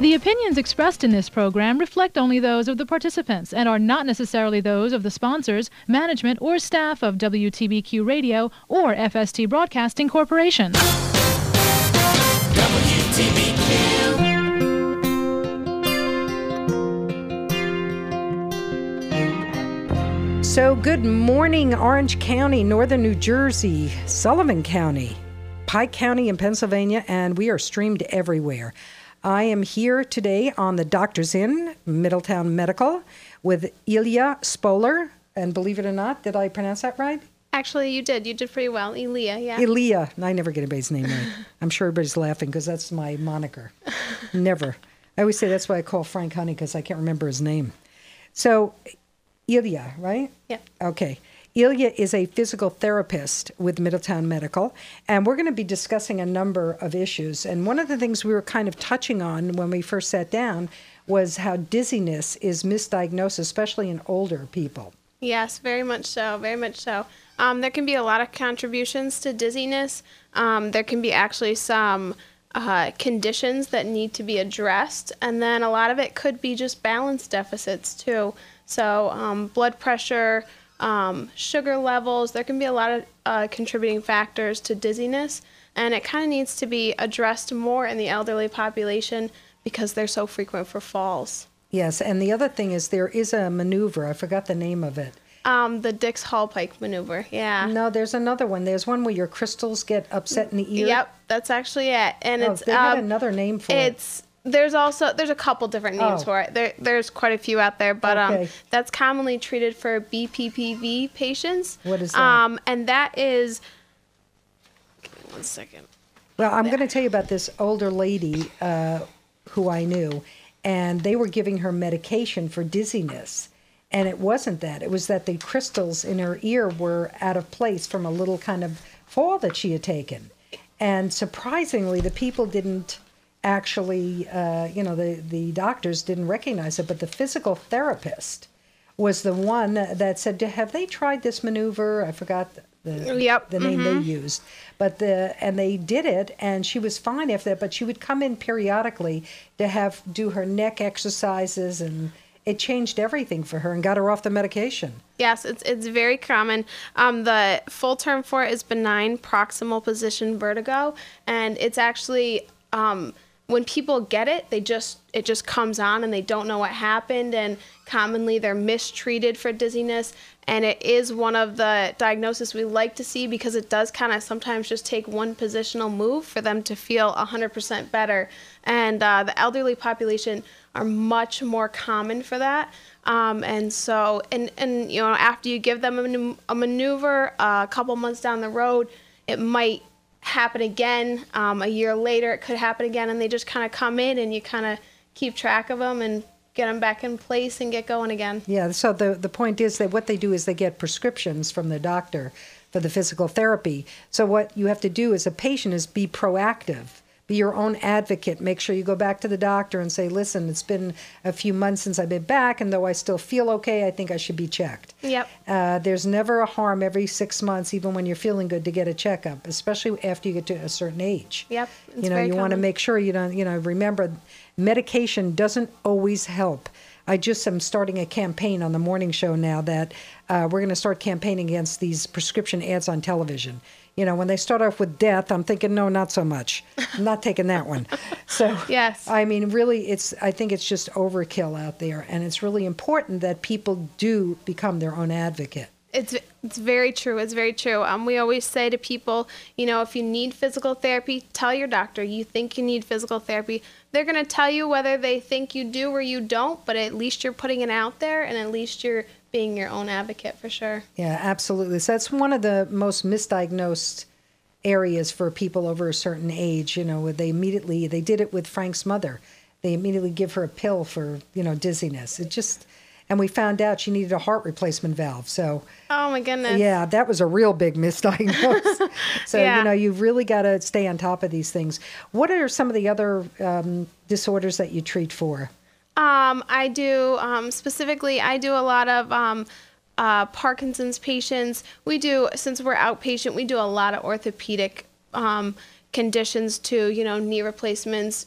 The opinions expressed in this program reflect only those of the participants and are not necessarily those of the sponsors, management, or staff of WTBQ Radio or FST Broadcasting Corporation. So, good morning, Orange County, Northern New Jersey, Sullivan County, Pike County in Pennsylvania, and we are streamed everywhere. I am here today on the Doctor's In, Middletown Medical, with Ilya Spoler. And believe it or not, did I pronounce that right? Actually, you did. You did pretty well. Elia, yeah. Ilya. I never get anybody's name right. I'm sure everybody's laughing because that's my moniker. never. I always say that's why I call Frank Honey because I can't remember his name. So, Ilya, right? Yeah. Okay. Ilya is a physical therapist with Middletown Medical, and we're going to be discussing a number of issues. And one of the things we were kind of touching on when we first sat down was how dizziness is misdiagnosed, especially in older people. Yes, very much so. Very much so. Um, there can be a lot of contributions to dizziness. Um, there can be actually some uh, conditions that need to be addressed, and then a lot of it could be just balance deficits too. So, um, blood pressure, um, sugar levels, there can be a lot of uh, contributing factors to dizziness, and it kind of needs to be addressed more in the elderly population because they're so frequent for falls. Yes, and the other thing is there is a maneuver, I forgot the name of it. Um, the Dix Hallpike maneuver, yeah. No, there's another one. There's one where your crystals get upset in the ear. Yep, that's actually it. And Oh, it's they had um, another name for it. it's there's also there's a couple different names Oh. for it. There there's quite a few out there, but um that's commonly treated for BPPV patients. What is that? Um and that is give me one second. Well, I'm going to tell you about this older lady uh, who I knew, and they were giving her medication for dizziness. And it wasn't that. It was that the crystals in her ear were out of place from a little kind of fall that she had taken. And surprisingly, the people didn't actually, uh, you know, the, the doctors didn't recognize it, but the physical therapist was the one that said, "Have they tried this maneuver?" I forgot the Yep, the name they used, but the and they did it, and she was fine after that. But she would come in periodically to have do her neck exercises, and it changed everything for her and got her off the medication. Yes, it's it's very common. Um, the full term for it is benign proximal position vertigo, and it's actually um, when people get it, they just it just comes on and they don't know what happened, and commonly they're mistreated for dizziness. And it is one of the diagnoses we like to see because it does kind of sometimes just take one positional move for them to feel 100% better. And uh, the elderly population are much more common for that. Um, and so, and, and you know, after you give them a, maneuver, uh, a couple months down the road, it might happen again. Um, a year later, it could happen again, and they just kind of come in, and you kind of keep track of them and get them back in place and get going again. Yeah. So the the point is that what they do is they get prescriptions from the doctor for the physical therapy. So what you have to do as a patient is be proactive. Be your own advocate. Make sure you go back to the doctor and say, "Listen, it's been a few months since I've been back, and though I still feel okay, I think I should be checked." Yep. Uh, there's never a harm every six months, even when you're feeling good, to get a checkup, especially after you get to a certain age. Yep, it's You know, you want to make sure you don't, you know, remember medication doesn't always help. I just am starting a campaign on the morning show now that uh, we're going to start campaigning against these prescription ads on television. You know, when they start off with death, I'm thinking, no, not so much. I'm not taking that one. So, Yes. I mean, really, it's. I think it's just overkill out there, and it's really important that people do become their own advocate. It's it's very true. It's very true. Um, we always say to people, you know, if you need physical therapy, tell your doctor. You think you need physical therapy. They're gonna tell you whether they think you do or you don't. But at least you're putting it out there, and at least you're being your own advocate for sure. Yeah, absolutely. So that's one of the most misdiagnosed areas for people over a certain age. You know, where they immediately they did it with Frank's mother. They immediately give her a pill for you know dizziness. It just, and we found out she needed a heart replacement valve. So Oh my goodness. yeah, that was a real big misdiagnosis. so Yeah. you know, you've really got to stay on top of these things. What are some of the other um, disorders that you treat for? Um, I do um, specifically. I do a lot of um, uh, Parkinson's patients. We do since we're outpatient. We do a lot of orthopedic um, conditions too. You know, knee replacements,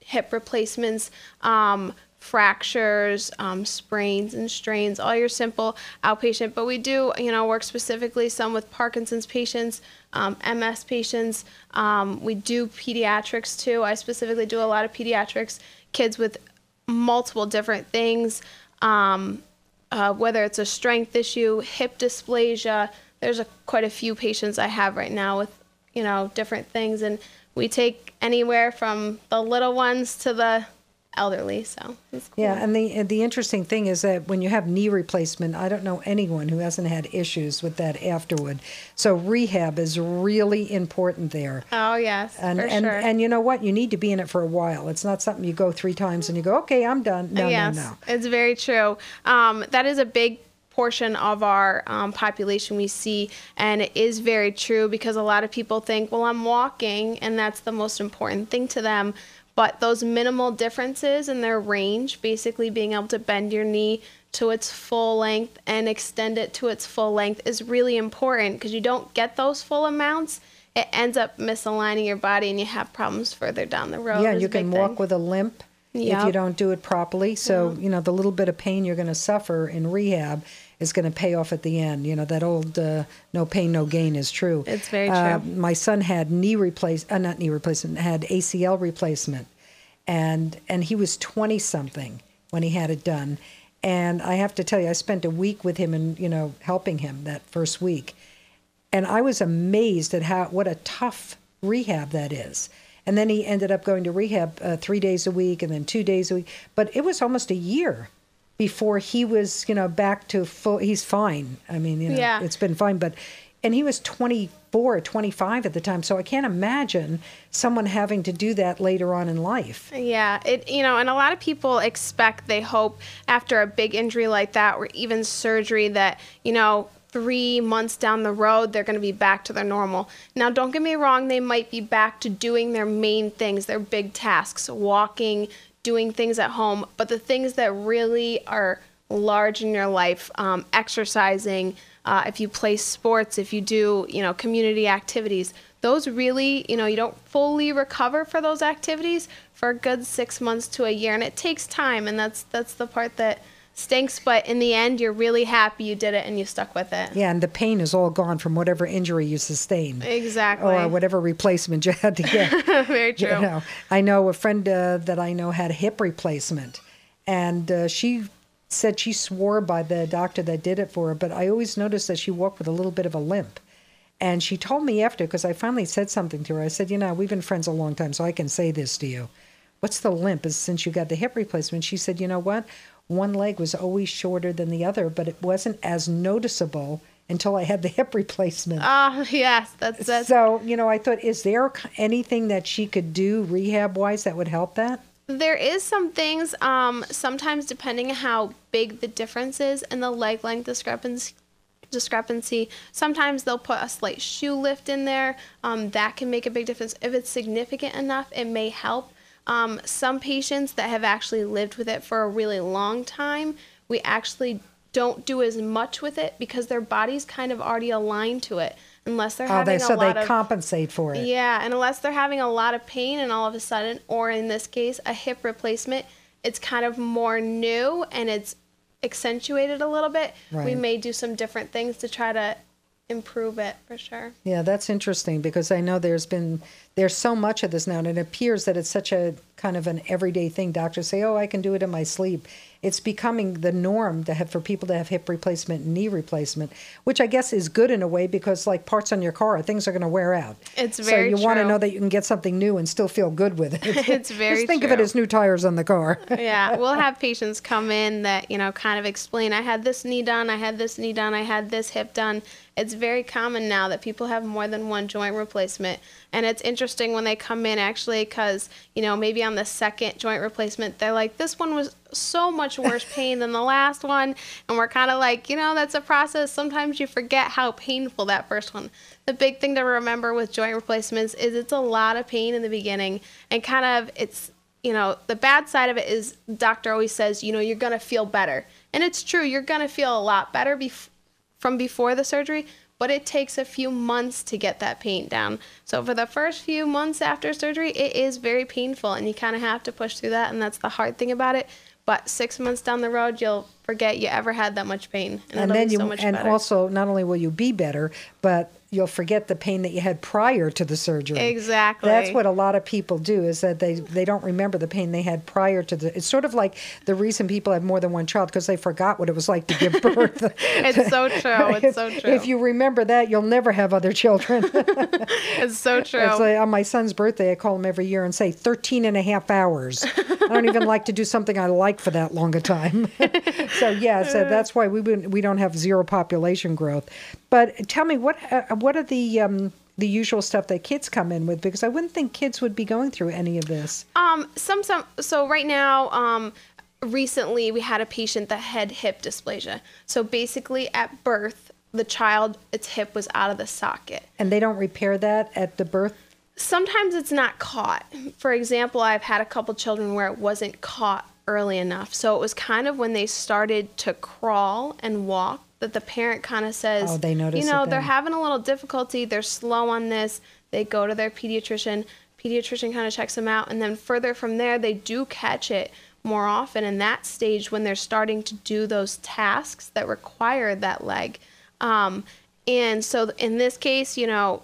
hip replacements, um, fractures, um, sprains and strains, all your simple outpatient. But we do, you know, work specifically some with Parkinson's patients, um, MS patients. Um, we do pediatrics too. I specifically do a lot of pediatrics, kids with multiple different things, um, uh, whether it's a strength issue, hip dysplasia. There's a, quite a few patients I have right now with, you know, different things. And we take anywhere from the little ones to the elderly. So it's cool. Yeah, and the and the interesting thing is that when you have knee replacement, I don't know anyone who hasn't had issues with that afterward. So rehab is really important there. Oh yes, And for and sure. and you know what? You need to be in it for a while. It's not something you go three times and you go, okay, I'm done. No, yes, no, no. it's very true. Um, that is a big portion of our um, population we see, and it is very true because a lot of people think, well, I'm walking, and that's the most important thing to them. But those minimal differences in their range, basically being able to bend your knee to its full length and extend it to its full length, is really important because you don't get those full amounts. It ends up misaligning your body, and you have problems further down the road. Yeah, you can walk thing. with a limp if you don't do it properly. So, you know, the little bit of pain you're going to suffer in rehab is going to pay off at the end. You know, that old uh, no pain, no gain is true. It's very Uh, true. my son had knee replace, uh, not knee replacement, had ACL replacement. And, and he was 20 something when he had it done. And I have to tell you, I spent a week with him and, you know, helping him that first week and I was amazed at how what a tough rehab that is. And then he ended up going to rehab uh, three days a week and then two days a week. But it was almost a year before he was, you know, back to full. He's fine. I mean, you know, Yeah. it's been fine. But and he was 24 or 25 at the time, so I can't imagine someone having to do that later on in life. Yeah, it you know, and a lot of people expect, they hope after a big injury like that or even surgery that, you know, 3 months down the road they're going to be back to their normal. Now, don't get me wrong, they might be back to doing their main things, their big tasks, walking, doing things at home, but the things that really are large in your life, um, exercising, uh, if you play sports, if you do, you know, community activities, those really, you know, you don't fully recover for those activities for a good six months to a year, and it takes time, and that's that's the part that stinks. But in the end, you're really happy you did it and you stuck with it. Yeah, and the pain is all gone from whatever injury you sustained. Exactly. Or whatever replacement you had to get. Very true. You know, I know a friend uh, that I know had a hip replacement, and uh, she said she swore by the doctor that did it for her. But I always noticed that she walked with a little bit of a limp. And she told me after, because I finally said something to her. I said, "You know, we've been friends a long time, so I can say this to you. What's the limp? Is since you got the hip replacement?" She said, "You know what? One leg was always shorter than the other, but it wasn't as noticeable." Until I had the hip replacement. Oh yes, that's that's So, you know, I thought, is there anything that she could do rehab wise that would help that? There is some things, um, sometimes depending on how big the difference is in the leg length discrepancy. Discrepancy. Sometimes they'll put a slight shoe lift in there. Um, that can make a big difference. If it's significant enough, it may help. Um, some patients that have actually lived with it for a really long time, we actually don't do as much with it because their body's kind of already aligned to it, unless they're Oh, having they, a so lot they of compensate for it. yeah, and unless they're having a lot of pain and all of a sudden, or in this case, a hip replacement, it's kind of more new and it's accentuated a little bit. We may do some different things to try to improve it for sure. Yeah, that's interesting because I know there's been there's so much of this now, and it appears that it's such a kind of an everyday thing. Doctors say, "Oh, I can do it in my sleep." It's becoming the norm to have for people to have hip replacement and knee replacement, which I guess is good in a way because, like parts on your car, things are going to wear out. It's very so you want to know that you can get something new and still feel good with it. It's very Just think of it as new tires on the car. yeah, we'll have patients come in that, you know, kind of explain, I had this knee done, I had this knee done, I had this hip done. It's very common now that people have more than one joint replacement. And it's interesting when they come in actually because, you know, maybe on the second joint replacement, they're like, this one was so much worse pain than the last one. And we're kind of like, you know, that's a process. Sometimes you forget how painful that first one. The big thing to remember with joint replacements is it's a lot of pain in the beginning and kind of it's you know, the bad side of it is doctor always says, you know, you're going to feel better. And it's true, you're going to feel a lot better bef- from before the surgery, but it takes a few months to get that pain down. So for the first few months after surgery, it is very painful and you kind of have to push through that and that's the hard thing about it. But 6 months down the road, you'll forget you ever had that much pain and, and then you so and better. also not only will you be better, but you'll forget the pain that you had prior to the surgery. Exactly. That's what a lot of people do is that they they don't remember the pain they had prior to the. It's sort of like the reason people have more than one child because they forgot what it was like to give birth. it's so true. It's so true. If you remember that, you'll never have other children. it's so true. It's like on my son's birthday, I call him every year and say 13 and a half hours. I don't even like to do something I like for that long a time. so yeah, so that's why we we don't have zero population growth. But tell me what uh, what are the um, the usual stuff that kids come in with because I wouldn't think kids would be going through any of this. Um, some some. So right now, um, recently we had a patient that had hip dysplasia. So basically, at birth, the child its hip was out of the socket. And they don't repair that at the birth. Sometimes it's not caught. For example, I've had a couple children where it wasn't caught early enough. So it was kind of when they started to crawl and walk that the parent kind of says, Oh, they notice you know, they're having a little difficulty. They're slow on this. They go to their pediatrician. Pediatrician kind of checks them out, and then further from there, they do catch it more often in that stage when they're starting to do those tasks that require that leg. Um, and so in this case, you know,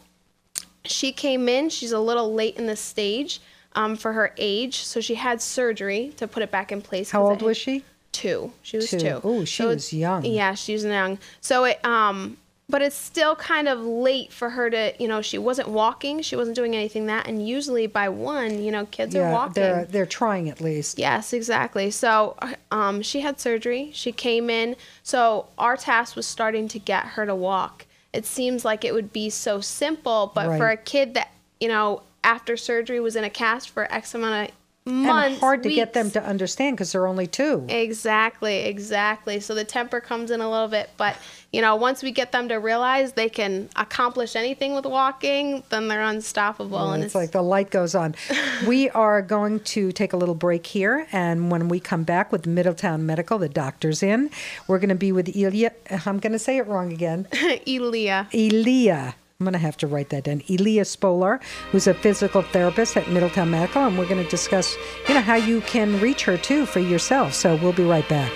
she came in she's a little late in the stage um, for her age so she had surgery to put it back in place How old was she? Two she was Two. two, Ooh, she So was young. yeah she was young so it um but it's still kind of late for her to you know she wasn't walking she wasn't doing anything that and usually by one you know kids are Yeah, walking they're they're trying at least. Yes, exactly. So um, she had surgery. She came in. So our task was starting to get her to walk. It seems like it would be so simple, but for a kid that, you know, after surgery was in a cast for X amount of months. and hard to get them to understand because they're only two. Exactly, exactly. So the temper comes in a little bit, but you know, once we get them to realize they can accomplish anything with walking, then they're unstoppable. and it's like the light goes on. we are going to take a little break here, and when we come back with Middletown Medical, the doctor's in. We're going to be with Elia. I'm going to say it wrong again. Elia. Elia. I'm going to have to write that down. Elia Spolar, who's a physical therapist at Middletown Medical, and we're going to discuss, you know, how you can reach her too for yourself. So we'll be right back.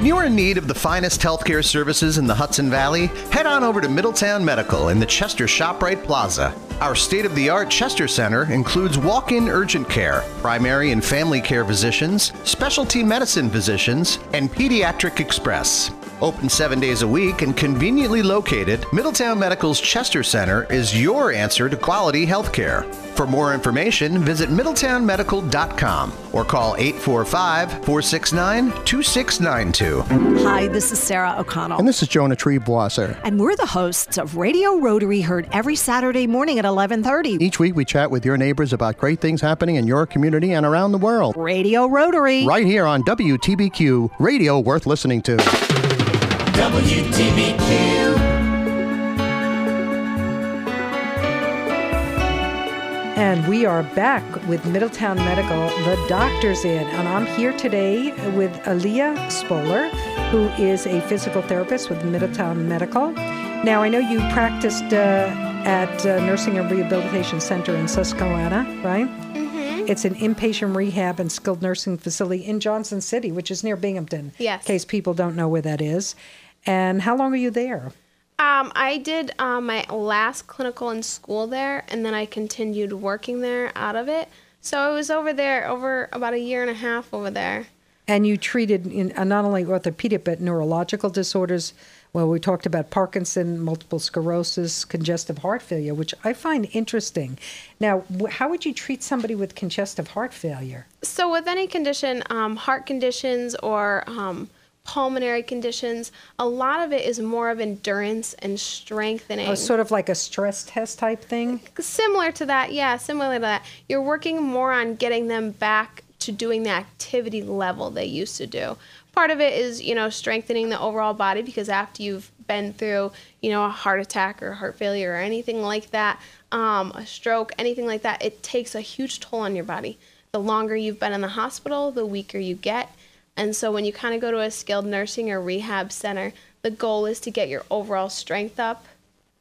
When you're in need of the finest healthcare services in the Hudson Valley, head on over to Middletown Medical in the Chester ShopRite Plaza. Our state of the art Chester Center includes walk in urgent care, primary and family care physicians, specialty medicine physicians, and Pediatric Express. Open seven days a week and conveniently located, Middletown Medical's Chester Center is your answer to quality healthcare. For more information, visit middletownmedical.com or call 845 469 2692. Hi, this is Sarah O'Connell. And this is Jonah Treebwasser. and we're the hosts of Radio Rotary heard every Saturday morning at 11:30. Each week we chat with your neighbors about great things happening in your community and around the world. Radio Rotary. Right here on WTBQ, radio worth listening to. And we are back with Middletown Medical, the doctor's in. And I'm here today with Aaliyah Spoler, who is a physical therapist with Middletown Medical. Now, I know you practiced uh, at uh, Nursing and Rehabilitation Center in Susquehanna, right? It's an inpatient rehab and skilled nursing facility in Johnson City, which is near Binghamton. Yes. In case people don't know where that is. And how long are you there? Um, I did um, my last clinical in school there, and then I continued working there out of it. So I was over there over about a year and a half over there. And you treated in, uh, not only orthopedic but neurological disorders. Well, we talked about Parkinson, multiple sclerosis, congestive heart failure, which I find interesting. Now, how would you treat somebody with congestive heart failure? So with any condition, um, heart conditions or um, pulmonary conditions, a lot of it is more of endurance and strengthening. Oh, sort of like a stress test type thing? Similar to that, yeah, similar to that. You're working more on getting them back to doing the activity level they used to do. Part of it is, you know, strengthening the overall body because after you've been through, you know, a heart attack or heart failure or anything like that, um, a stroke, anything like that, it takes a huge toll on your body. The longer you've been in the hospital, the weaker you get. And so when you kind of go to a skilled nursing or rehab center, the goal is to get your overall strength up.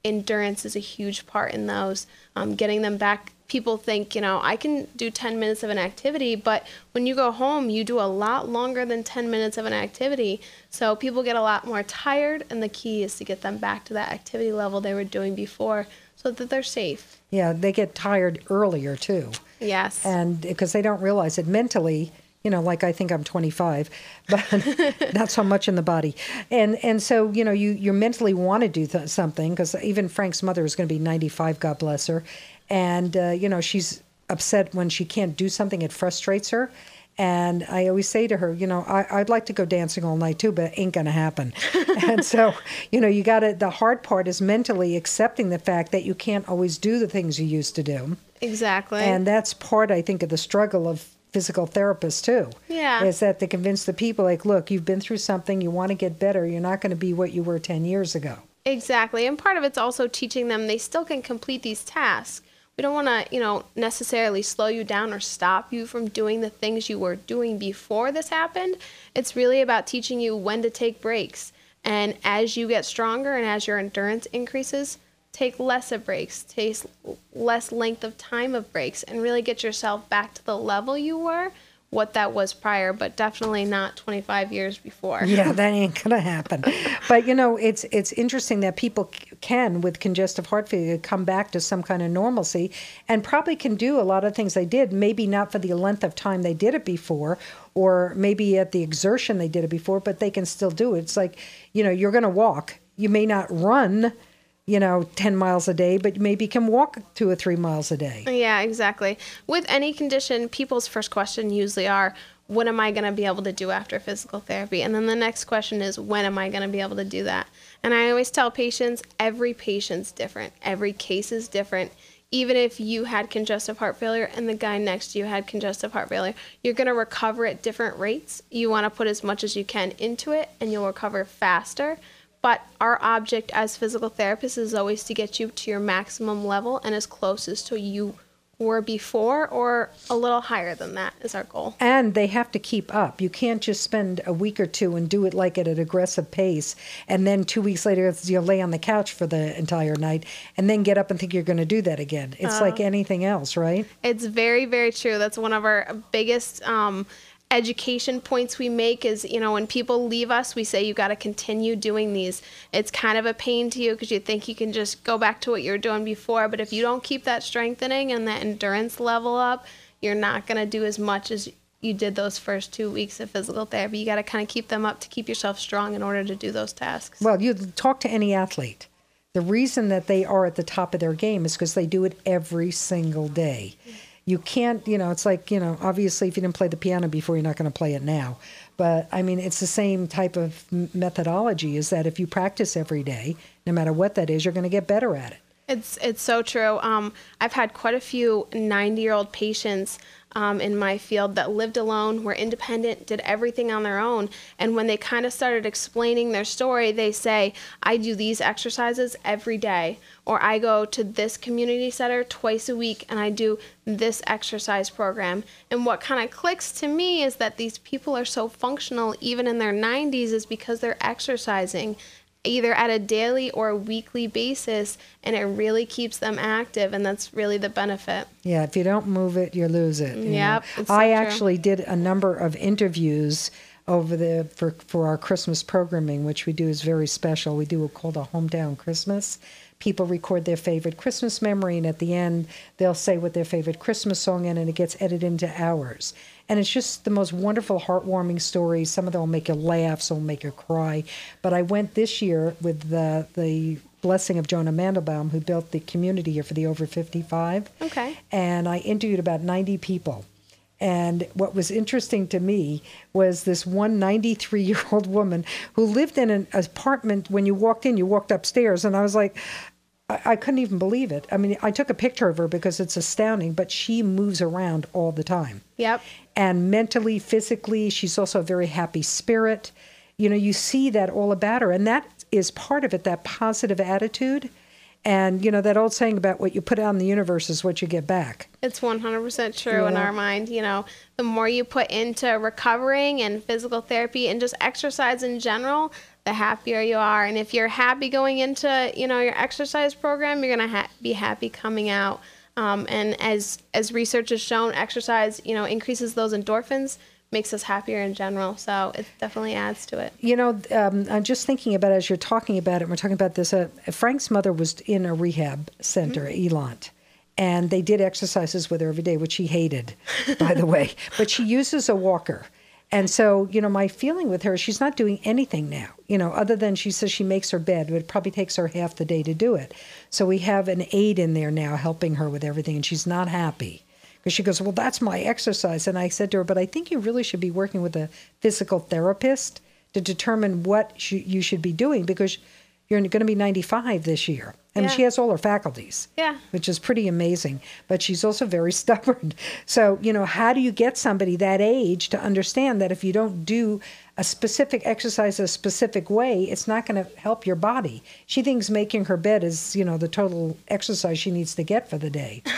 Endurance is a huge part in those, um, getting them back people think, you know, I can do 10 minutes of an activity, but when you go home, you do a lot longer than 10 minutes of an activity. So people get a lot more tired, and the key is to get them back to that activity level they were doing before so that they're safe. Yeah, they get tired earlier too. Yes. And because they don't realize it mentally, you know, like I think I'm 25, but not so much in the body. And and so you know, you you mentally want to do th- something because even Frank's mother is going to be 95, God bless her, and uh, you know she's upset when she can't do something. It frustrates her. And I always say to her, you know, I, would like to go dancing all night too, but it ain't gonna happen. and so, you know, you got to. The hard part is mentally accepting the fact that you can't always do the things you used to do. Exactly. And that's part, I think, of the struggle of physical therapists too. Yeah. Is that they convince the people like, look, you've been through something, you want to get better, you're not going to be what you were 10 years ago. Exactly. And part of it's also teaching them they still can complete these tasks. We don't want to, you know, necessarily slow you down or stop you from doing the things you were doing before this happened. It's really about teaching you when to take breaks. And as you get stronger and as your endurance increases, take less of breaks, take less length of time of breaks, and really get yourself back to the level you were, what that was prior, but definitely not 25 years before. Yeah, that ain't gonna happen. but you know, it's it's interesting that people can, with congestive heart failure, come back to some kind of normalcy, and probably can do a lot of things they did. Maybe not for the length of time they did it before, or maybe at the exertion they did it before, but they can still do it. It's like, you know, you're gonna walk. You may not run you know, 10 miles a day, but maybe can walk two or three miles a day. Yeah, exactly. With any condition, people's first question usually are, what am I going to be able to do after physical therapy? And then the next question is, when am I going to be able to do that? And I always tell patients, every patient's different, every case is different. Even if you had congestive heart failure and the guy next to you had congestive heart failure, you're going to recover at different rates. You want to put as much as you can into it and you'll recover faster. But our object as physical therapists is always to get you to your maximum level and as close as to you were before or a little higher than that is our goal. And they have to keep up. You can't just spend a week or two and do it like at an aggressive pace and then 2 weeks later you'll lay on the couch for the entire night and then get up and think you're going to do that again. It's uh, like anything else, right? It's very very true. That's one of our biggest um, education points we make is you know when people leave us we say you got to continue doing these. It's kind of a pain to you because you think you can just go back to what you were doing before but if you don't keep that strengthening and that endurance level up you're not going to do as much as you did those first two weeks of physical therapy. You got to kind of keep them up to keep yourself strong in order to do those tasks. Well you talk to any athlete the reason that they are at the top of their game is because they do it every single day you can't, you know, it's like, you know, obviously if you didn't play the piano before, you're not going to play it now. But I mean, it's the same type of methodology is that if you practice every day, no matter what that is, you're going to get better at it. It's it's so true. Um, I've had quite a few 90 year old patients um, in my field that lived alone, were independent, did everything on their own. And when they kind of started explaining their story, they say, I do these exercises every day, or I go to this community center twice a week and I do this exercise program. And what kind of clicks to me is that these people are so functional, even in their 90s, is because they're exercising either at a daily or a weekly basis and it really keeps them active and that's really the benefit. Yeah if you don't move it you lose it you yep so i actually did a number of interviews over the for, for our christmas programming which we do is very special. We do a called a hometown christmas. People record their favorite christmas memory and at the end they'll say what their favorite christmas song is and it gets edited into ours and it's just the most wonderful, heartwarming stories. Some of them will make you laugh, some will make you cry. But I went this year with the the blessing of Jonah Mandelbaum, who built the community here for the over 55. Okay. And I interviewed about 90 people. And what was interesting to me was this one 93 year old woman who lived in an apartment. When you walked in, you walked upstairs, and I was like, I, I couldn't even believe it. I mean, I took a picture of her because it's astounding, but she moves around all the time. Yep. And mentally, physically, she's also a very happy spirit. You know, you see that all about her. And that is part of it, that positive attitude. And, you know, that old saying about what you put out in the universe is what you get back. It's 100% true in our mind. You know, the more you put into recovering and physical therapy and just exercise in general, the happier you are. And if you're happy going into, you know, your exercise program, you're going to ha- be happy coming out. Um, and as as research has shown, exercise, you know, increases those endorphins, makes us happier in general. So it definitely adds to it. You know, um, I'm just thinking about as you're talking about it, we're talking about this. Uh, Frank's mother was in a rehab center, Elant, and they did exercises with her every day, which she hated, by the way. But she uses a walker. And so, you know, my feeling with her, she's not doing anything now, you know, other than she says she makes her bed, but it probably takes her half the day to do it. So we have an aide in there now helping her with everything, and she's not happy because she goes, Well, that's my exercise. And I said to her, But I think you really should be working with a physical therapist to determine what sh- you should be doing because you're going to be 95 this year. And Yeah. she has all her faculties. Yeah. Which is pretty amazing. But she's also very stubborn. So, you know, how do you get somebody that age to understand that if you don't do a specific exercise a specific way, it's not going to help your body? She thinks making her bed is, you know, the total exercise she needs to get for the day.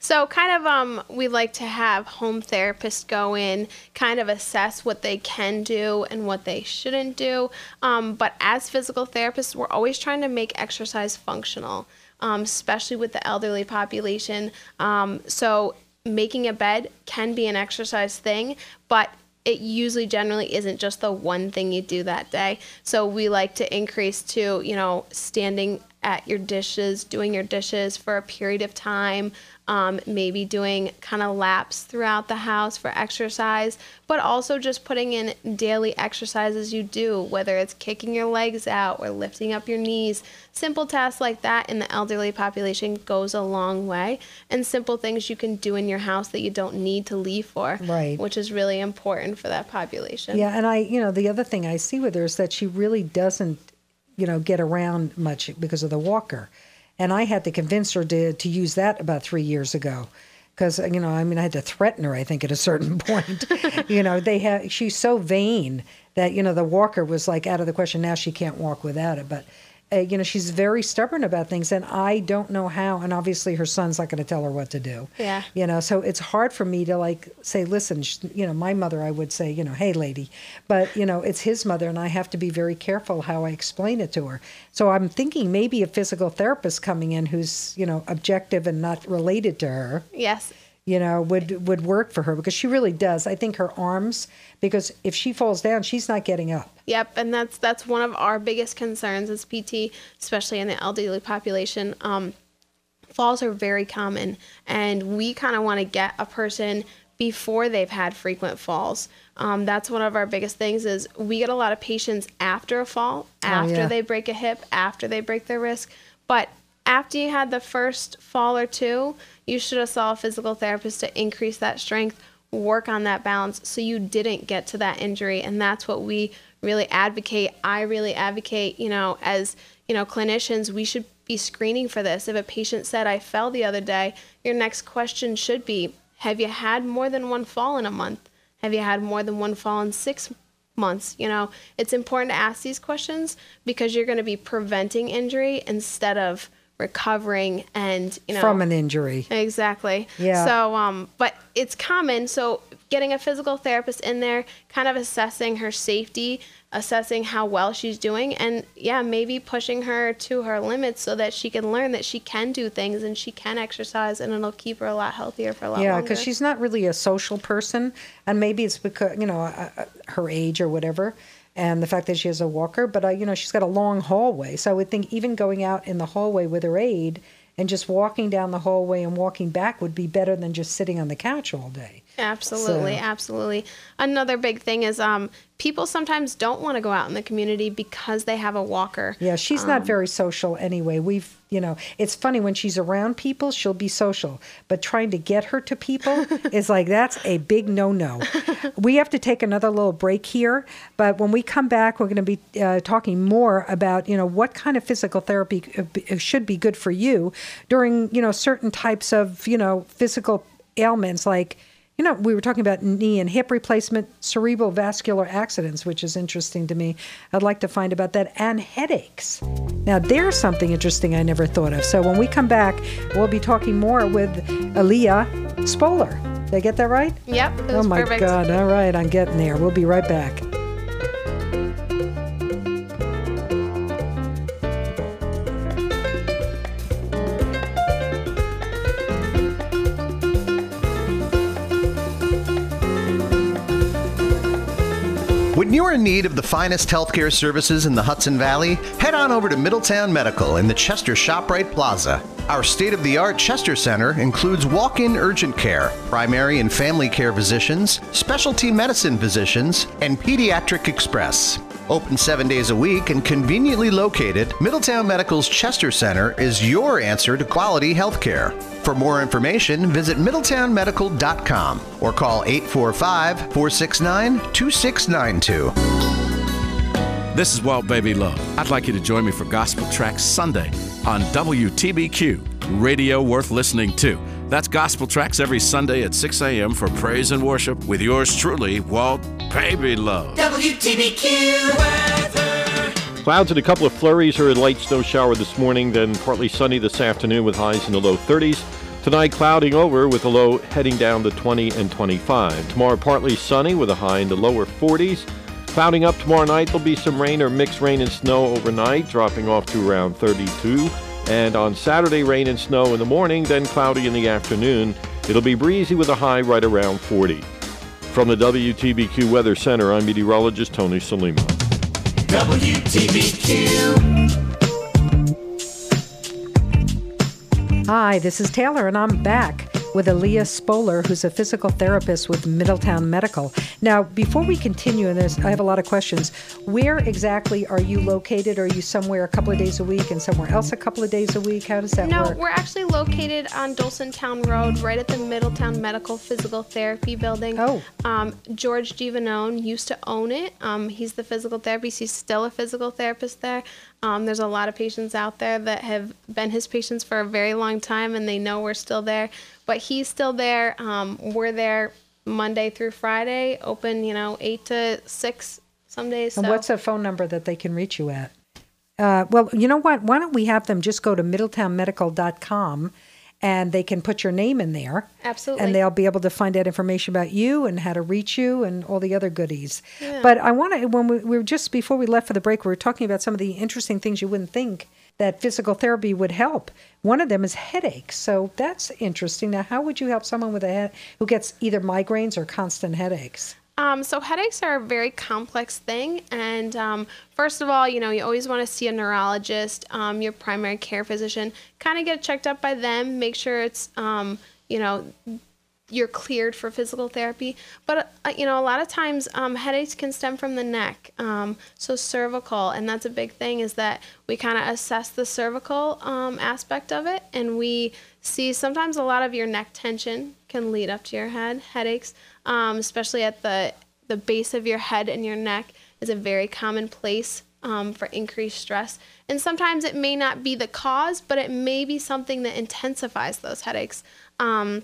So kind of um we like to have home therapists go in, kind of assess what they can do and what they shouldn't do. Um, but as physical therapists, we're always trying to make exercise functional, um, especially with the elderly population. Um, so making a bed can be an exercise thing, but it usually generally isn't just the one thing you do that day. So we like to increase to, you know, standing at your dishes, doing your dishes for a period of time, um, maybe doing kind of laps throughout the house for exercise, but also just putting in daily exercises you do, whether it's kicking your legs out or lifting up your knees. Simple tasks like that in the elderly population goes a long way, and simple things you can do in your house that you don't need to leave for, Right. which is really important for that population. Yeah, and I, you know, the other thing I see with her is that she really doesn't, you know, get around much because of the walker. And I had to convince her to, to use that about three years ago. Because, uh, you know, I mean, I had to threaten her, I think, at a certain point. you know, they have, she's so vain that, you know, the walker was like out of the question. Now she can't walk without it. But, uh, you know, she's very stubborn about things. And I don't know how. And obviously her son's not going to tell her what to do. Yeah. You know, so it's hard for me to like say, listen, sh- you know, my mother, I would say, you know, hey, lady. But, you know, it's his mother, and I have to be very careful how I explain it to her. So I'm thinking maybe a physical therapist coming in who's, you know, objective and not related to her, Yes. You know, would, would work for her because she really does. I think her arms, because if she falls down, she's not getting up. Yep, and that's that's one of our biggest concerns as PT, especially in the elderly population. Um, falls are very common, and we kind of want to get a person before they've had frequent falls. Um, that's one of our biggest things is we get a lot of patients after a fall, after yeah. they break a hip, after they break their wrist, but after you had the first fall or two, you should have saw a physical therapist to increase that strength, work on that balance so you didn't get to that injury. And that's what we really advocate. I really advocate, you know, as, you know, clinicians, we should be screening for this. If a patient said, I fell the other day, your next question should be, have you had more than one fall in a month? Have you had more than one fall in six months. You know, it's important to ask these questions because you're going to be preventing injury instead of recovering and, you know, From an injury. Exactly. Yeah. So, um, but it's common. So, getting a physical therapist in there, kind of assessing her safety, assessing how well she's doing, and yeah, maybe pushing her to her limits so that she can learn that she can do things and she can exercise, and it'll keep her a lot healthier for a lot Yeah, because she's not really a social person, and maybe it's because you know uh, uh, her age or whatever, and the fact that she has a walker. But uh, you know she's got a long hallway, so I would think even going out in the hallway with her aide and just walking down the hallway and walking back would be better than just sitting on the couch all day. Absolutely, So- absolutely. Another big thing is um, people sometimes don't want to go out in the community because they have a walker. Yeah, she's Um, not very social anyway. We've, you know, it's funny when she's around people, she'll be social, but trying to get her to people is like that's a big no-no. we have to take another little break here, but when we come back, we're going to be uh, talking more about, you know, what kind of physical therapy uh, should be good for you during, you know, certain types of, you know, physical ailments like you know, we were talking about knee and hip replacement, cerebral vascular accidents, which is interesting to me. I'd like to find about that, and headaches. Now, there's something interesting I never thought of. So when we come back, we'll be talking more with Aaliyah Spoler. Did I get that right? Yep, Oh my perfect. God. All right, I'm getting there. We'll be right back. When you're in need of the finest healthcare services in the Hudson Valley, head on over to Middletown Medical in the Chester ShopRite Plaza. Our state of the art Chester Center includes walk in urgent care, primary and family care physicians, specialty medicine physicians, and Pediatric Express. Open seven days a week and conveniently located, Middletown Medical's Chester Center is your answer to quality healthcare. For more information, visit middletownmedical.com or call 845 469 2692. This is Walt Baby Love. I'd like you to join me for Gospel Tracks Sunday on WTBQ, radio worth listening to. That's Gospel Tracks every Sunday at 6 a.m. for praise and worship with yours truly, Walt Baby Love. WTBQ Weather. Clouds and a couple of flurries or a light snow shower this morning, then partly sunny this afternoon with highs in the low 30s. Tonight, clouding over with a low heading down to 20 and 25. Tomorrow, partly sunny with a high in the lower 40s. Clouding up tomorrow night, there'll be some rain or mixed rain and snow overnight, dropping off to around 32. And on Saturday, rain and snow in the morning, then cloudy in the afternoon. It'll be breezy with a high right around 40. From the WTBQ Weather Center, I'm meteorologist Tony Salima. WTBQ. Hi, this is Taylor, and I'm back with Aaliyah Spoler, who's a physical therapist with Middletown Medical. Now, before we continue in this, I have a lot of questions. Where exactly are you located? Are you somewhere a couple of days a week and somewhere else a couple of days a week? How does that No, work? No, we're actually located on Dolsontown Road, right at the Middletown Medical Physical Therapy Building. Oh. Um, George Giovanone used to own it. Um, he's the physical therapist. He's still a physical therapist there. Um, there's a lot of patients out there that have been his patients for a very long time, and they know we're still there. But he's still there. Um, we're there Monday through Friday, open, you know, eight to six some days. And so- what's a phone number that they can reach you at? Uh, well, you know what? Why don't we have them just go to middletownmedical.com and they can put your name in there. Absolutely. And they'll be able to find out information about you and how to reach you and all the other goodies. But I want to, when we, we were just before we left for the break, we were talking about some of the interesting things you wouldn't think that physical therapy would help. One of them is headaches. So that's interesting. Now, how would you help someone with a head who gets either migraines or constant headaches? Um, so headaches are a very complex thing, and um, first of all, you know you always want to see a neurologist, um, your primary care physician, kind of get checked up by them, make sure it's um, you know you're cleared for physical therapy. But uh, you know a lot of times um, headaches can stem from the neck, um, so cervical, and that's a big thing is that we kind of assess the cervical um, aspect of it, and we see sometimes a lot of your neck tension can lead up to your head headaches um, especially at the the base of your head and your neck is a very common place um, for increased stress. And sometimes it may not be the cause, but it may be something that intensifies those headaches. Um,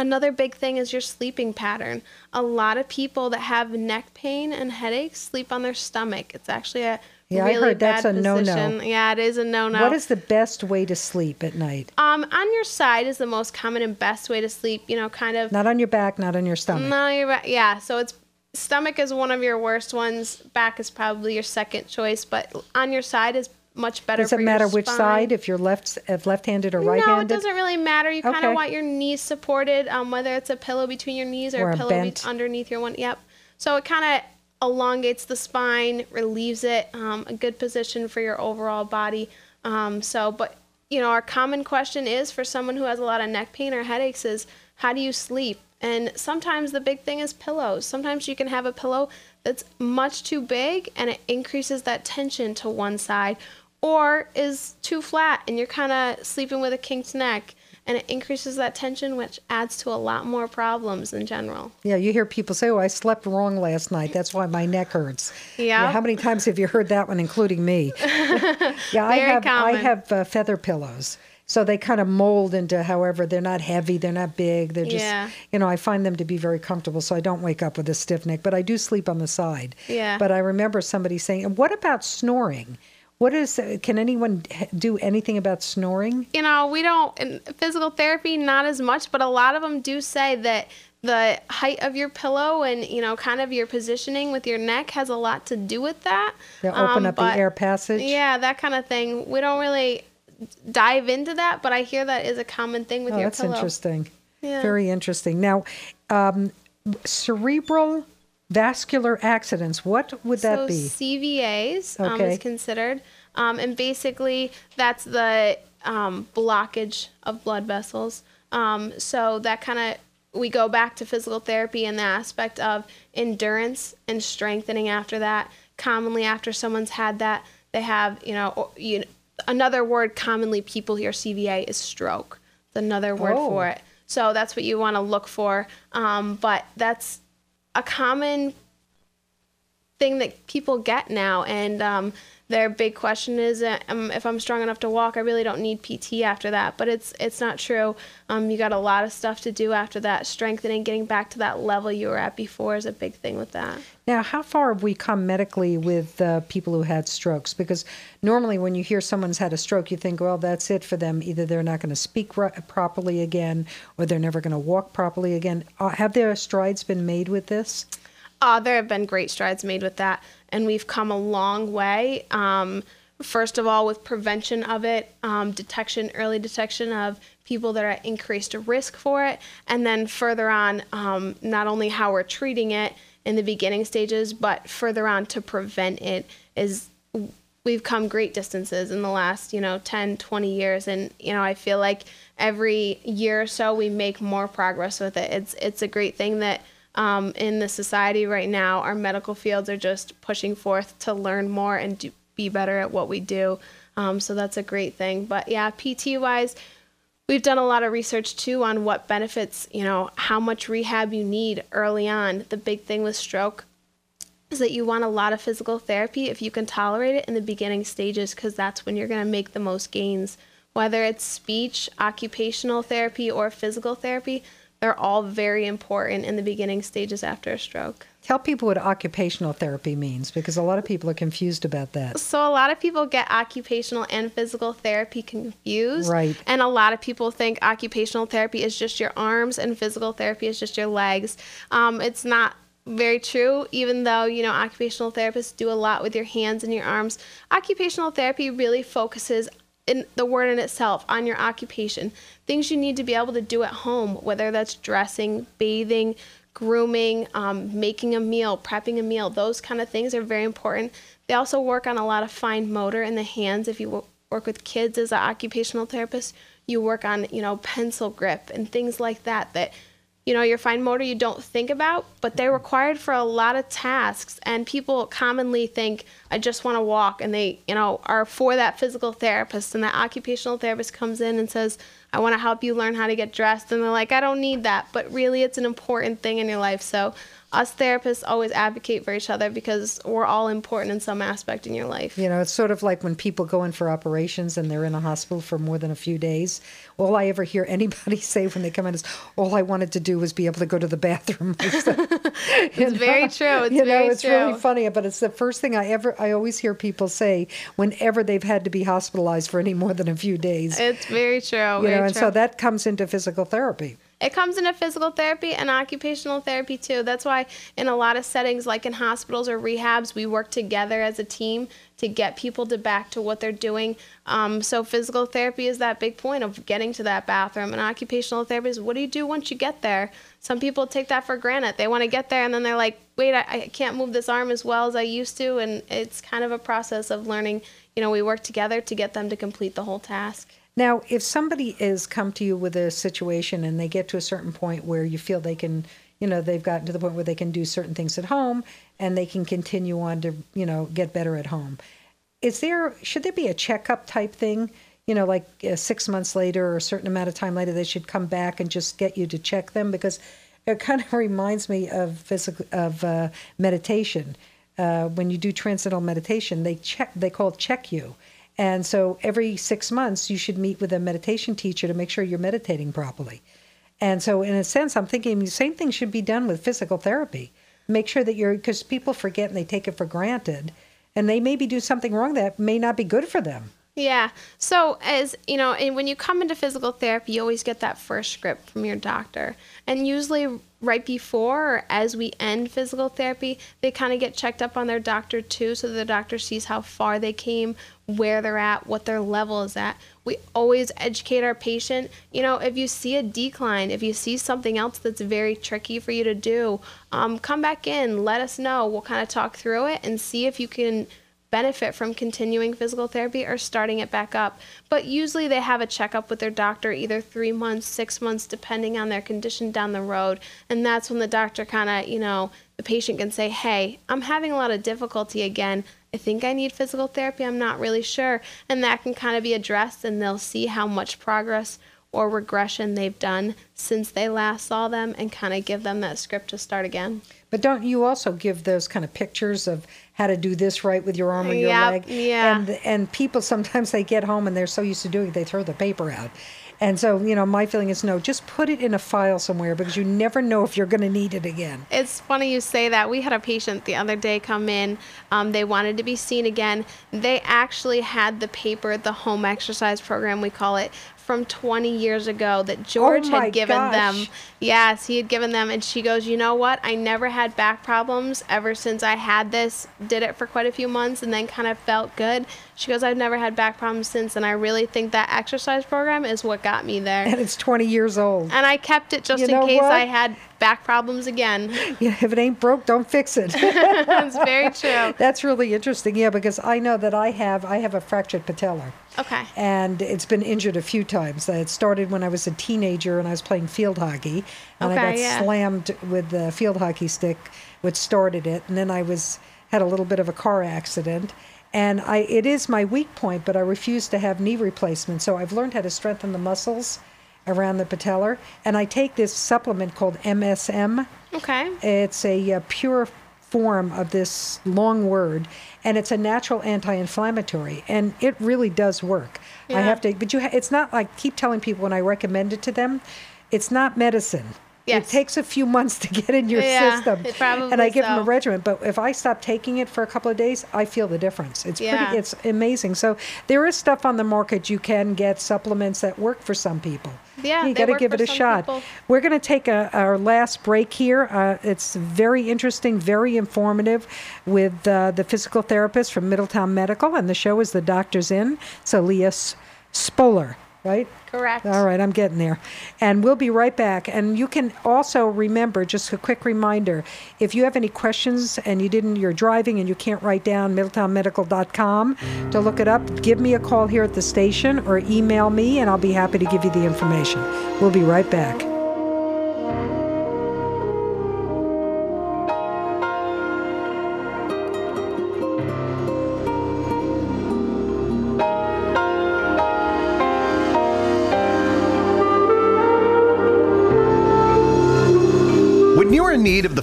another big thing is your sleeping pattern. A lot of people that have neck pain and headaches sleep on their stomach. It's actually a Yeah, I really heard that's bad a no-no. Yeah, it is a no-no. What is the best way to sleep at night? um on your side is the most common and best way to sleep. You know, kind of Not on your back, not on your stomach. no. Yeah, so it's stomach is one of your worst ones. Back is probably your second choice, but on your side is much better. Does it matter which side? If you're left, if left-handed or right-handed? No, it doesn't really matter. You kind Okay. of want your knees supported, um, whether it's a pillow between your knees or, Or a a pillow be- underneath your one. Yep. So it kind of elongates the spine, relieves it. Um, a good position for your overall body. Um, so, but you know, our common question is for someone who has a lot of neck pain or headaches is, how do you sleep? And sometimes the big thing is pillows. Sometimes you can have a pillow that's much too big and it increases that tension to one side, or is too flat and you're kind of sleeping with a kinked neck and it increases that tension, which adds to a lot more problems in general. Yeah, you hear people say, "Oh, I slept wrong last night. That's why my neck hurts." Yeah. how many times have you heard that one, including me? yeah, I have. I have uh, feather pillows, so they kind of mold into. However, they're not heavy. They're not big. They're just. Yeah. You know, I find them to be very comfortable, so I don't wake up with a stiff neck. But I do sleep on the side. Yeah. But I remember somebody saying, "What about snoring?" What is? uh, Can anyone do anything about snoring? you know, we don't in physical therapy not as much, but a lot of them do say that the height of your pillow and you know kind of your positioning with your neck has a lot to do with that. They open Um, up the air passage. Yeah, that kind of thing. We don't really dive into that, but I hear that is a common thing with Oh, your that's pillow. interesting. Yeah. Very interesting. Now, um, cerebral vascular accidents. What would that so be? CVAs um, Okay. is considered, um, and basically that's the um, blockage of blood vessels. Um, so that kind of we go back to physical therapy and the aspect of endurance and strengthening after that. Commonly, after someone's had that, they have you know you another word commonly people hear CVA is stroke. It's another word Oh. for it. So that's what you want to look for. Um, but that's a common thing that people get now. And um, their big question is uh, um, if i'm strong enough to walk i really don't need pt after that but it's it's not true um, you got a lot of stuff to do after that strengthening getting back to that level you were at before is a big thing with that Now, how far have we come medically with uh, people who had strokes? Because normally, when you hear someone's had a stroke, you think, well, that's it for them. Either they're not going to speak properly again, or they're never going to walk properly again. Uh, have there strides been made with this? Uh, there have been great strides made with that, and we've come a long way. Um, first of all, with prevention of it, um, detection, early detection of people that are at increased risk for it, and then further on, um, not only how we're treating it in the beginning stages, but further on to prevent it is we've come great distances in the last you know 10 20 years and you know i feel like every year or so we make more progress with it it's it's a great thing that um, in the society right now our medical fields are just pushing forth to learn more and do, be better at what we do. Um, so that's a great thing. But yeah pt wise we've done a lot of research too on what benefits you know how much rehab you need early on. The big thing with stroke is that you want a lot of physical therapy if you can tolerate it in the beginning stages because that's when you're going to make the most gains. Whether it's speech occupational therapy or physical therapy they're all very important in the beginning stages after a stroke Tell people what occupational therapy means, because a lot of people are confused about that. So a lot of people get occupational and physical therapy confused. Right. And a lot of people think occupational therapy is just your arms and physical therapy is just your legs. Um, it's not very true, even though, you know, occupational therapists do a lot with your hands and your arms. Occupational therapy really focuses in the word in itself on your occupation. Things you need to be able to do at home, whether that's dressing, bathing, grooming, um, making a meal, prepping a meal, those kind of things are very important. They also work on a lot of fine motor in the hands. If you work with kids as an occupational therapist, you work on, you know, pencil grip and things like that that you know, your fine motor you don't think about, but they're required for a lot of tasks. And people commonly think, I just want to walk, and they, you know, are for that physical therapist. And that occupational therapist comes in and says, I want to help you learn how to get dressed. And they're like, I don't need that. But really, it's an important thing in your life. So, us therapists always advocate for each other because we're all important in some aspect in your life. You know, it's sort of like when people go in for operations and they're in a hospital for more than a few days. All I ever hear anybody say when they come in is, "All I wanted to do was be able to go to the bathroom." myself." It's very true. It's you know, it's true. really funny, but it's the first thing I ever. I always hear people say whenever they've had to be hospitalized for any more than a few days. It's very true. you very know, and true. so that comes into physical therapy. It comes into physical therapy and occupational therapy too. That's why in a lot of settings, like in hospitals or rehabs, we work together as a team to get people to back to what they're doing. Um, so physical therapy is that big point of getting to that bathroom, and occupational therapy is what do you do once you get there. Some people take that for granted. They want to get there and then they're like, wait, I, I can't move this arm as well as I used to, and it's kind of a process of learning. You know, we work together to get them to complete the whole task. Now, if somebody is come to you with a situation and they get to a certain point where you feel they can, you know, they've gotten to the point where they can do certain things at home and they can continue on to, you know, get better at home. Is there should there be a checkup type thing? You know, like uh, six months later or a certain amount of time later, they should come back and just get you to check them because it kind of reminds me of physical of uh, meditation. Uh, when you do transcendental meditation, they check. They call check you, and so every six months you should meet with a meditation teacher to make sure you're meditating properly. And so, in a sense, I'm thinking the same thing should be done with physical therapy. Make sure that you're because people forget and they take it for granted, and they maybe do something wrong that may not be good for them. Yeah. So, as you know, and when you come into physical therapy, you always get that first script from your doctor. And usually, right before or as we end physical therapy, they kind of get checked up on their doctor too. So the doctor sees how far they came, where they're at, what their level is at. We always educate our patient. You know, if you see a decline, if you see something else that's very tricky for you to do, um, come back in, let us know. We'll kind of talk through it and see if you can benefit from continuing physical therapy or starting it back up. But usually they have a checkup with their doctor either three months, six months, depending on their condition down the road. And that's when the doctor kind of, you know, the patient can say, hey, I'm having a lot of difficulty again. I think I need physical therapy. I'm not really sure. And that can kind of be addressed, and they'll see how much progress or regression they've done since they last saw them and kind of give them that script to start again. But don't you also give those kind of pictures of how to do this right with your arm or your Yep, leg? yeah. And and people sometimes they get home and they're so used to doing it they throw the paper out. And so, you know, my feeling is no, just put it in a file somewhere because you never know if you're going to need it again. It's funny you say that. We had a patient the other day come in. Um, they wanted to be seen again. They actually had the paper, the home exercise program, we call it, from 20 years ago that oh George Oh had given gosh. them. Yes, he had given them. And she goes, You know what? I never had back problems ever since I had this. Did it for quite a few months and then kind of felt good. She goes, I've never had back problems since. And I really think that exercise program is what got me there. And it's 20 years old. And I kept it just You in case what? I had back problems again. Yeah, if it ain't broke, don't fix it. That's very true. That's really interesting. Yeah, because I know that I have I have a fractured patella. Okay. and it's been injured a few times. It started when I was a teenager and I was playing field hockey, and I got yeah. slammed with the field hockey stick, which started it. And then I was had a little bit of a car accident, and I it is my weak point, but I refuse to have knee replacement. So I've learned how to strengthen the muscles around the patellar, and I take this supplement called MSM. Okay. It's a uh, pure form of this long word, and it's a natural anti-inflammatory, and it really does work. I have to, but you, ha- it's not like keep telling people when I recommend it to them, it's not medicine. Yes. It takes a few months to get in your Yeah, system, and I give them a regimen. But if I stop taking it for a couple of days, I feel the difference. It's Yeah. pretty, it's amazing. So there is stuff on the market you can get supplements that work for some people. Yeah, you got to give it a shot. people. We're going to take a, our last break here. Uh, it's very interesting, very informative with uh, the physical therapist from Middletown Medical, and the show is The Doctor's In. It's Elias Spoler, right? Correct. All right, I'm getting there. And we'll be right back. And you can also remember, just a quick reminder, if you have any questions and you didn't, you're driving and you can't write down middletownmedical.com to look it up, give me a call here at the station or email me and I'll be happy to give you the information. We'll be right back.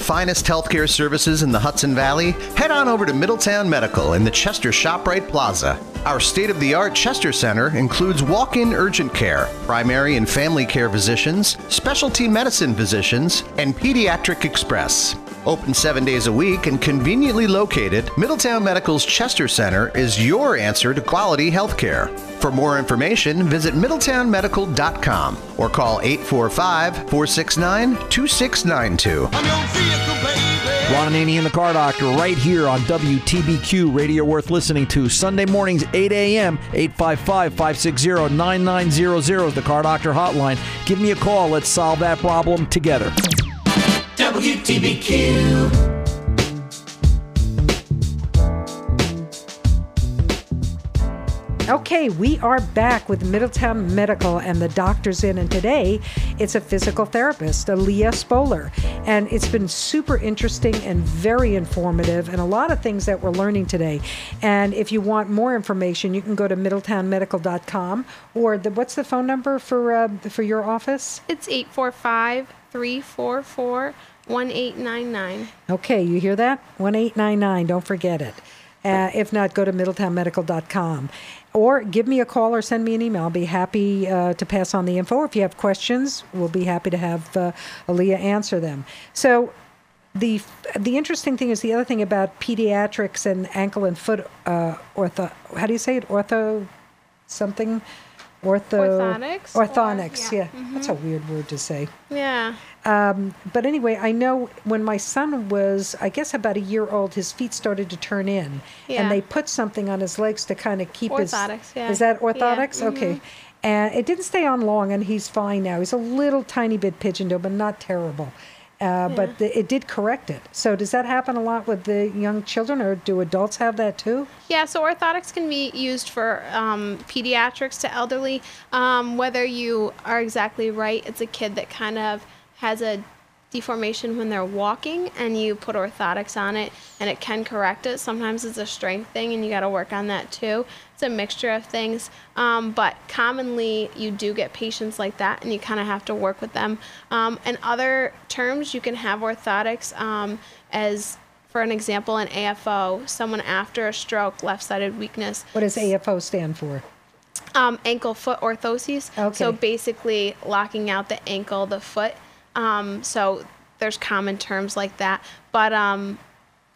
Finest healthcare services in the Hudson Valley, head on over to Middletown Medical in the Chester ShopRite Plaza. Our state of the art Chester Center includes walk in urgent care, primary and family care physicians, specialty medicine physicians, and Pediatric Express. Open seven days a week and conveniently located, Middletown Medical's Chester Center is your answer to quality healthcare. For more information, visit middletownmedical.com or call 845 469 2692. Ron and Annie and the Car Doctor right here on WTBQ Radio worth listening to. Sunday mornings, 8 a.m., 855 560 9900 is the Car Doctor hotline. Give me a call. Let's solve that problem together. WTBQ. Okay, we are back with Middletown Medical and the doctor's in, and today it's a physical therapist, Aaliyah Spoler. And it's been super interesting and very informative, and a lot of things that we're learning today. And if you want more information, you can go to middletownmedical.com or the, what's the phone number for uh, for your office? It's 845 344 1899. Okay, you hear that? 1899, don't forget it. Uh, if not, go to middletownmedical.com. Or give me a call or send me an email. I'll be happy uh, to pass on the info. If you have questions, we'll be happy to have uh, Aaliyah answer them. So, the the interesting thing is the other thing about pediatrics and ankle and foot uh, ortho. How do you say it? Ortho something. Ortho. Orthotics, or- Orthotics. yeah. yeah, that's a weird word to say. Yeah. Um, but anyway, I know when my son was, I guess, about a year old, his feet started to turn in, Yeah. and they put something on his legs to kind of keep his Orthotics, his. yeah. Is that Yeah, orthotics? Okay. And it didn't stay on long, and he's fine now. He's a little tiny bit pigeon toe, but not terrible. Uh, But the, it did correct it. So does that happen a lot with the young children, or do adults have that too? Yeah, so orthotics can be used for um, pediatrics to elderly. Um, whether you are exactly right, it's a kid that kind of has a deformation when they're walking and you put orthotics on it and it can correct it. Sometimes it's a strength thing and you got to work on that too. It's a mixture of things. Um, but commonly you do get patients like that and you kind of have to work with them. Um, in other terms, you can have orthotics um, as for an example, an AFO, someone after a stroke, left-sided weakness, What does AFO stand for? um, ankle foot orthoses. Okay. So basically locking out the ankle, the foot. Um, so there's common terms like that. But um,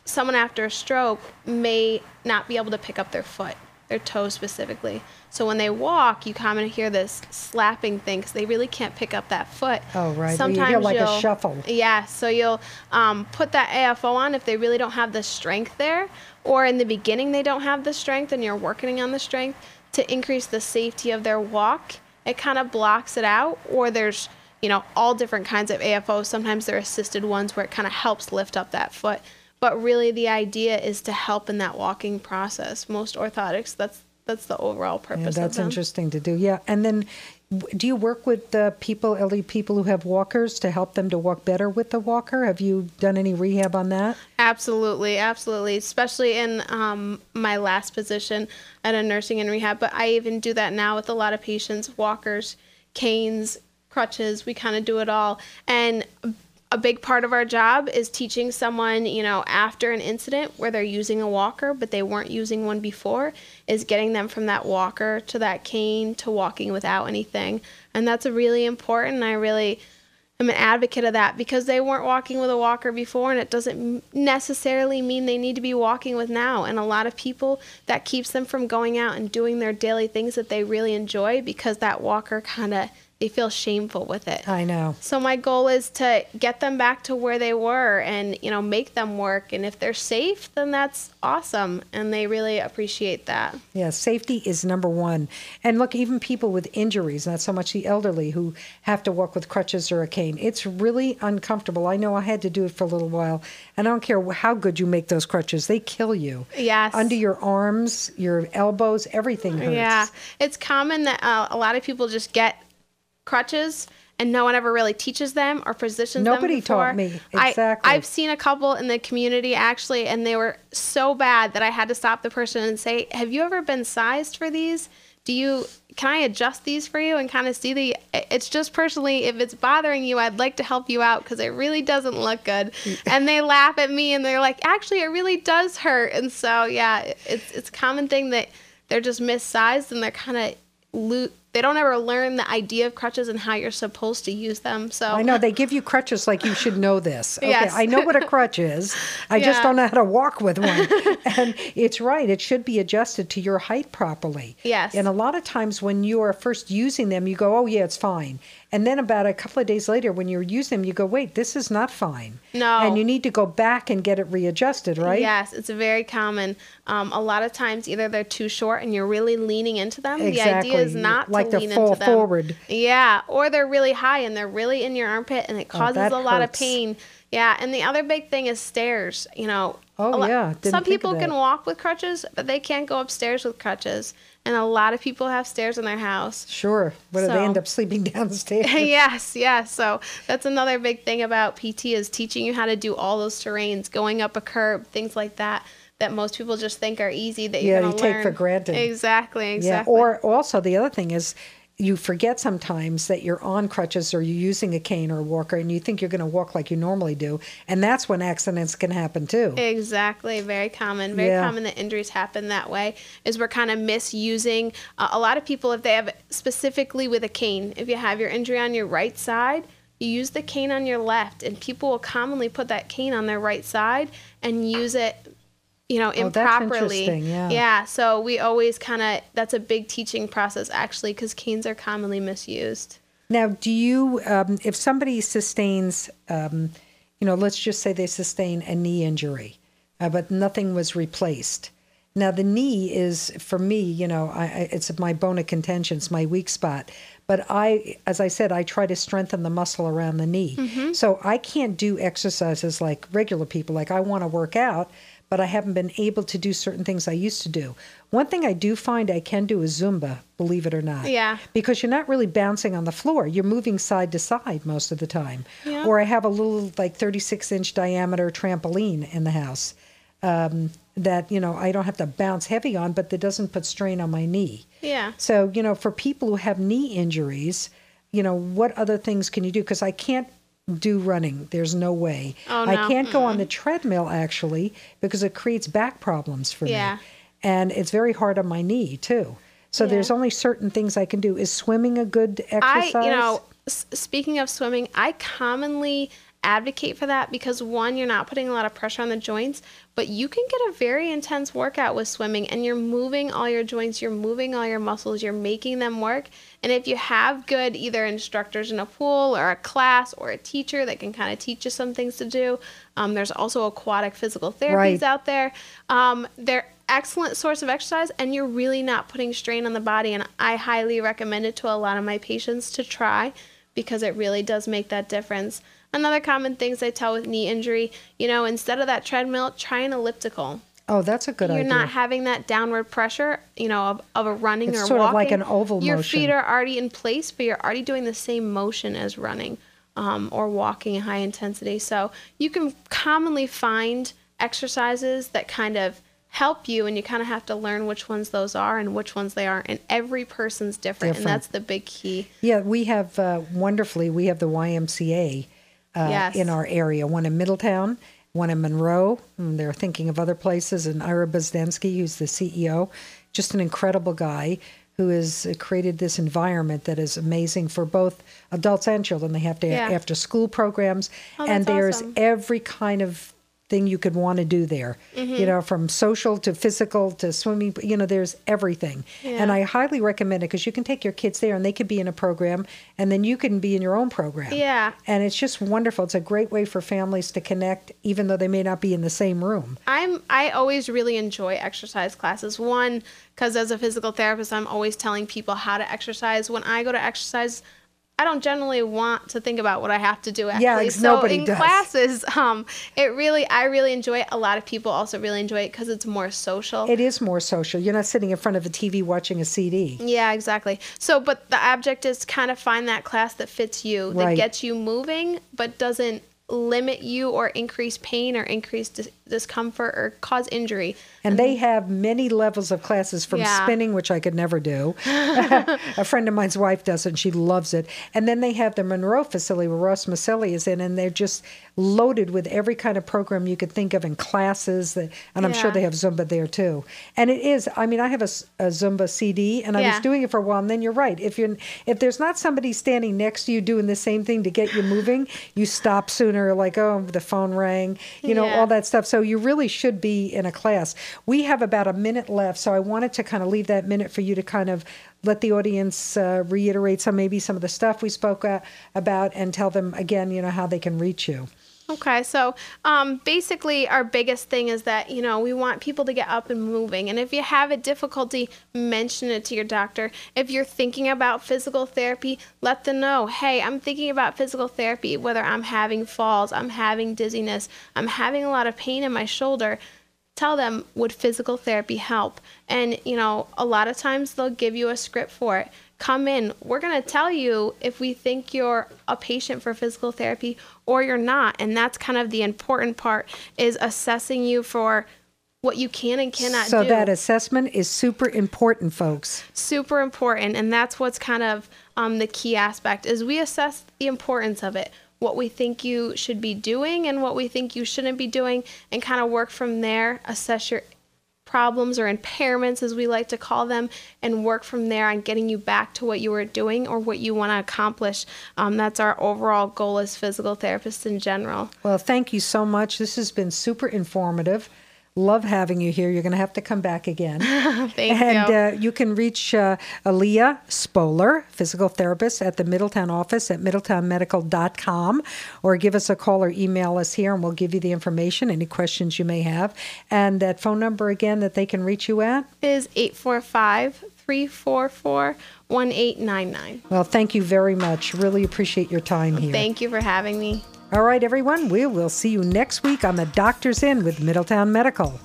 someone after a stroke may not be able to pick up their foot, their toe specifically. So when they walk, you commonly hear this slapping thing because they really can't pick up that foot. Oh, right. Well, you hear like a shuffle. yeah, so you'll um, put that AFO on if they really don't have the strength there, or in the beginning they don't have the strength and you're working on the strength to increase the safety of their walk. It kind of blocks it out, or there's you know all different kinds of AFOs. Sometimes they're assisted ones where it kind of helps lift up that foot. But really, the idea is to help in that walking process. Most orthotics, that's that's the overall purpose. Yeah, that's interesting to do. Yeah, and then do you work with uh, people, elderly people who have walkers to help them to walk better with the walker? Have you done any rehab on that? Absolutely, absolutely. Especially in um, my last position at a nursing and rehab, but I even do that now with a lot of patients, walkers, canes, crutches. We kind of do it all. And a big part of our job is teaching someone, you know, after an incident where they're using a walker, but they weren't using one before, is getting them from that walker to that cane to walking without anything. And that's a really important. I really I'm an advocate of that because they weren't walking with a walker before, and it doesn't necessarily mean they need to be walking with now. And a lot of people that keeps them from going out and doing their daily things that they really enjoy because that walker kind of they feel shameful with it. I know. So my goal is to get them back to where they were and you know make them work and if they're safe then that's awesome and they really appreciate that. Yeah, safety is number one. And look, even people with injuries, not so much the elderly who have to walk with crutches or a cane, it's really uncomfortable. I know I had to do it for a little while. And I don't care how good you make those crutches, they kill you. Yes. Under your arms, your elbows, everything hurts. Yeah, it's common that uh, a lot of people just get crutches and no one ever really teaches them or positions Nobody them taught me. I- Exactly. I've seen a couple in the community actually, and they were so bad that I had to stop the person and say, "Have you ever been sized for these? Do you? Can I adjust these for you and kind of see the? It's just personally, if it's bothering you, I'd like to help you out because it really doesn't look good." and they laugh at me and they're like, "Actually, it really does hurt." And so yeah, it's it's a common thing that they're just missized and they're kind of lo- they don't ever learn the idea of crutches and how you're supposed to use them. So I know they give you crutches like you should know this. Okay, Yes. I know what a crutch is. I just don't know how to walk with one. and it's right, it should be adjusted to your height properly. Yes. And a lot of times when you are first using them, you go, "Oh yeah, it's fine." And then about a couple of days later when you're using them, you go, "Wait, this is not fine." No. And you need to go back and get it readjusted, right? Yes, it's very common. Um, a lot of times, either they're too short and you're really leaning into them. Exactly. The idea is not Like to to fall forward. Yeah, or they're really high and they're really in your armpit and it Oh, causes that a lot of pain. Yeah, and the other big thing is stairs. You know, Oh, yeah, didn't some people can walk with crutches, but they can't go upstairs with crutches. And a lot of people have stairs in their house. Sure. What do they end up sleeping downstairs? yes, yes. So that's another big thing about PT is teaching you how to do all those terrains, going up a curb, things like that, that most people just think are easy that you're Yeah, you to take learn. for granted. Exactly, exactly. Yeah. Or also the other thing is you forget sometimes that you're on crutches or you're using a cane or a walker and you think you're going to walk like you normally do. And that's when accidents can happen too. Exactly, very common. Very Yeah. common that injuries happen that way. Is we're kind of misusing. Uh, a lot of people, if they have specifically with a cane, if you have your injury on your right side, you use the cane on your left, and people will commonly put that cane on their right side and use it, you know, Oh, improperly. yeah. Yeah. So we always kind of that's a big teaching process actually, because canes are commonly misused. Now, do you, um, if somebody sustains, um, you know, let's just say they sustain a knee injury, uh, but nothing was replaced. Now, the knee is, for me, you know, I, it's my bone of contention, it's my weak spot. But I, as I said, I try to strengthen the muscle around the knee. So I can't do exercises like regular people. Like I want to work out, but I haven't been able to do certain things I used to do. One thing I do find I can do is Zumba, believe it or not Yeah. because you're not really bouncing on the floor. You're moving side to side most of the time. Yeah. Or I have a little like 36 inch diameter trampoline in the house um, that you know I don't have to bounce heavy on, but that doesn't put strain on my knee. Yeah. So you know, for people who have knee injuries, you know, what other things can you do? Because I can't do running. There's no way. Oh, I can't go on the treadmill actually because it creates back problems for Yeah. me. And it's very hard on my knee too. So Yeah. there's only certain things I can do. Is swimming a good exercise? I, you know, s- speaking of swimming, I commonly advocate for that because one, you're not putting a lot of pressure on the joints, but you can get a very intense workout with swimming and you're moving all your joints, you're moving all your muscles, you're making them work. And if you have good either instructors in a pool or a class or a teacher that can kind of teach you some things to do, um, there's also aquatic physical therapies Right. out there. Um, they're excellent source of exercise and you're really not putting strain on the body and I highly recommend it to a lot of my patients to try because it really does make that difference. Another common things I tell with knee injury, you know, instead of that treadmill, try an elliptical. oh, that's a good idea. You're not having that downward pressure, you know, of, of a running It's or sort walking. of like an oval Your motion. feet are already in place, but you're already doing the same motion as running um, or walking in high intensity. So you can commonly find exercises that kind of help you, and you kind of have to learn which ones those are and which ones they aren't. And every person's different, and Different. that's the big key. yeah, we have uh, wonderfully. We have the YMCA uh, Yes. in our area. One in Middletown, one in Monroe. And they're thinking of other places. And Ira Bozdensky, who's the CEO, just an incredible guy who has created this environment that is amazing for both adults and children. They have to Yeah. after school programs, Oh, and there's awesome. every kind of thing you could want to do there. Mm-hmm. You know, from social to physical to swimming. You know, there's everything. And I highly recommend it because you can take your kids there and they could be in a program, and then you can be in your own program. Yeah. And it's just wonderful. It's a great way for families to connect, even though they may not be in the same room. I'm I always really enjoy exercise classes. One, because as a physical therapist, I'm always telling people how to exercise. When I go to exercise, I don't generally want to think about what I have to do. Actually, Yeah, ex- so nobody in does. classes, um, it really I really enjoy it. A lot of people also really enjoy it because it's more social. It is more social. You're not sitting in front of a TV watching a CD. Yeah, exactly. So, but the object is to kind of find that class that fits you, that Right. gets you moving, but doesn't limit you or increase pain or increase dis- discomfort or cause injury. And they um, have many levels of classes from Yeah. spinning, which I could never do. a friend of mine's wife does it, and she loves it. And then they have the Monroe facility where Ross Maselli is in, and they're just loaded with every kind of program you could think of in classes. That, and I'm sure they have Zumba there too. And it is, I mean, I have a Zumba CD, and I was doing it for a while. And then you're right. If you're if there's not somebody standing next to you doing the same thing to get you moving, you stop sooner. Like oh, the phone rang, you know, Yeah. all that stuff. So you really should be in a class. We have about a minute left, so I wanted to kind of leave that minute for you to kind of let the audience uh, reiterate some maybe some of the stuff we spoke uh, about and tell them again, you know, how they can reach you. Okay, so um, basically, our biggest thing is that you know we want people to get up and moving, and if you have a difficulty, mention it to your doctor. If you're thinking about physical therapy, let them know. Hey, I'm thinking about physical therapy. Whether I'm having falls, I'm having dizziness, I'm having a lot of pain in my shoulder. Tell them would physical therapy help, and you know a lot of times they'll give you a script for it come in. We're going to tell you if we think you're a patient for physical therapy or you're not. And that's kind of the important part is assessing you for what you can and cannot do. so do. that assessment is super important, folks. Super important. And that's what's kind of um, the key aspect is we assess the importance of it what we think you should be doing and what we think you shouldn't be doing and kind of work from there assess your problems or impairments, as we like to call them, and work from there on getting you back to what you were doing or what you want to accomplish. Um, that's our overall goal as physical therapists in general. Well, thank you so much. This has been super informative. Love having you here. You're going to have to come back again. Thank and, you. uh, you can reach uh, Aaliyah Spoler, physical therapist at the Middletown office at middletownmedical.com, or give us a call or email us here, and we'll give you the information, any questions you may have. And that phone number again that they can reach you at is 845 344 1899. Well, thank you very much. Really appreciate your time here. Thank you for having me. All right, everyone, we will see you next week on the Doctor's In with Middletown Medical.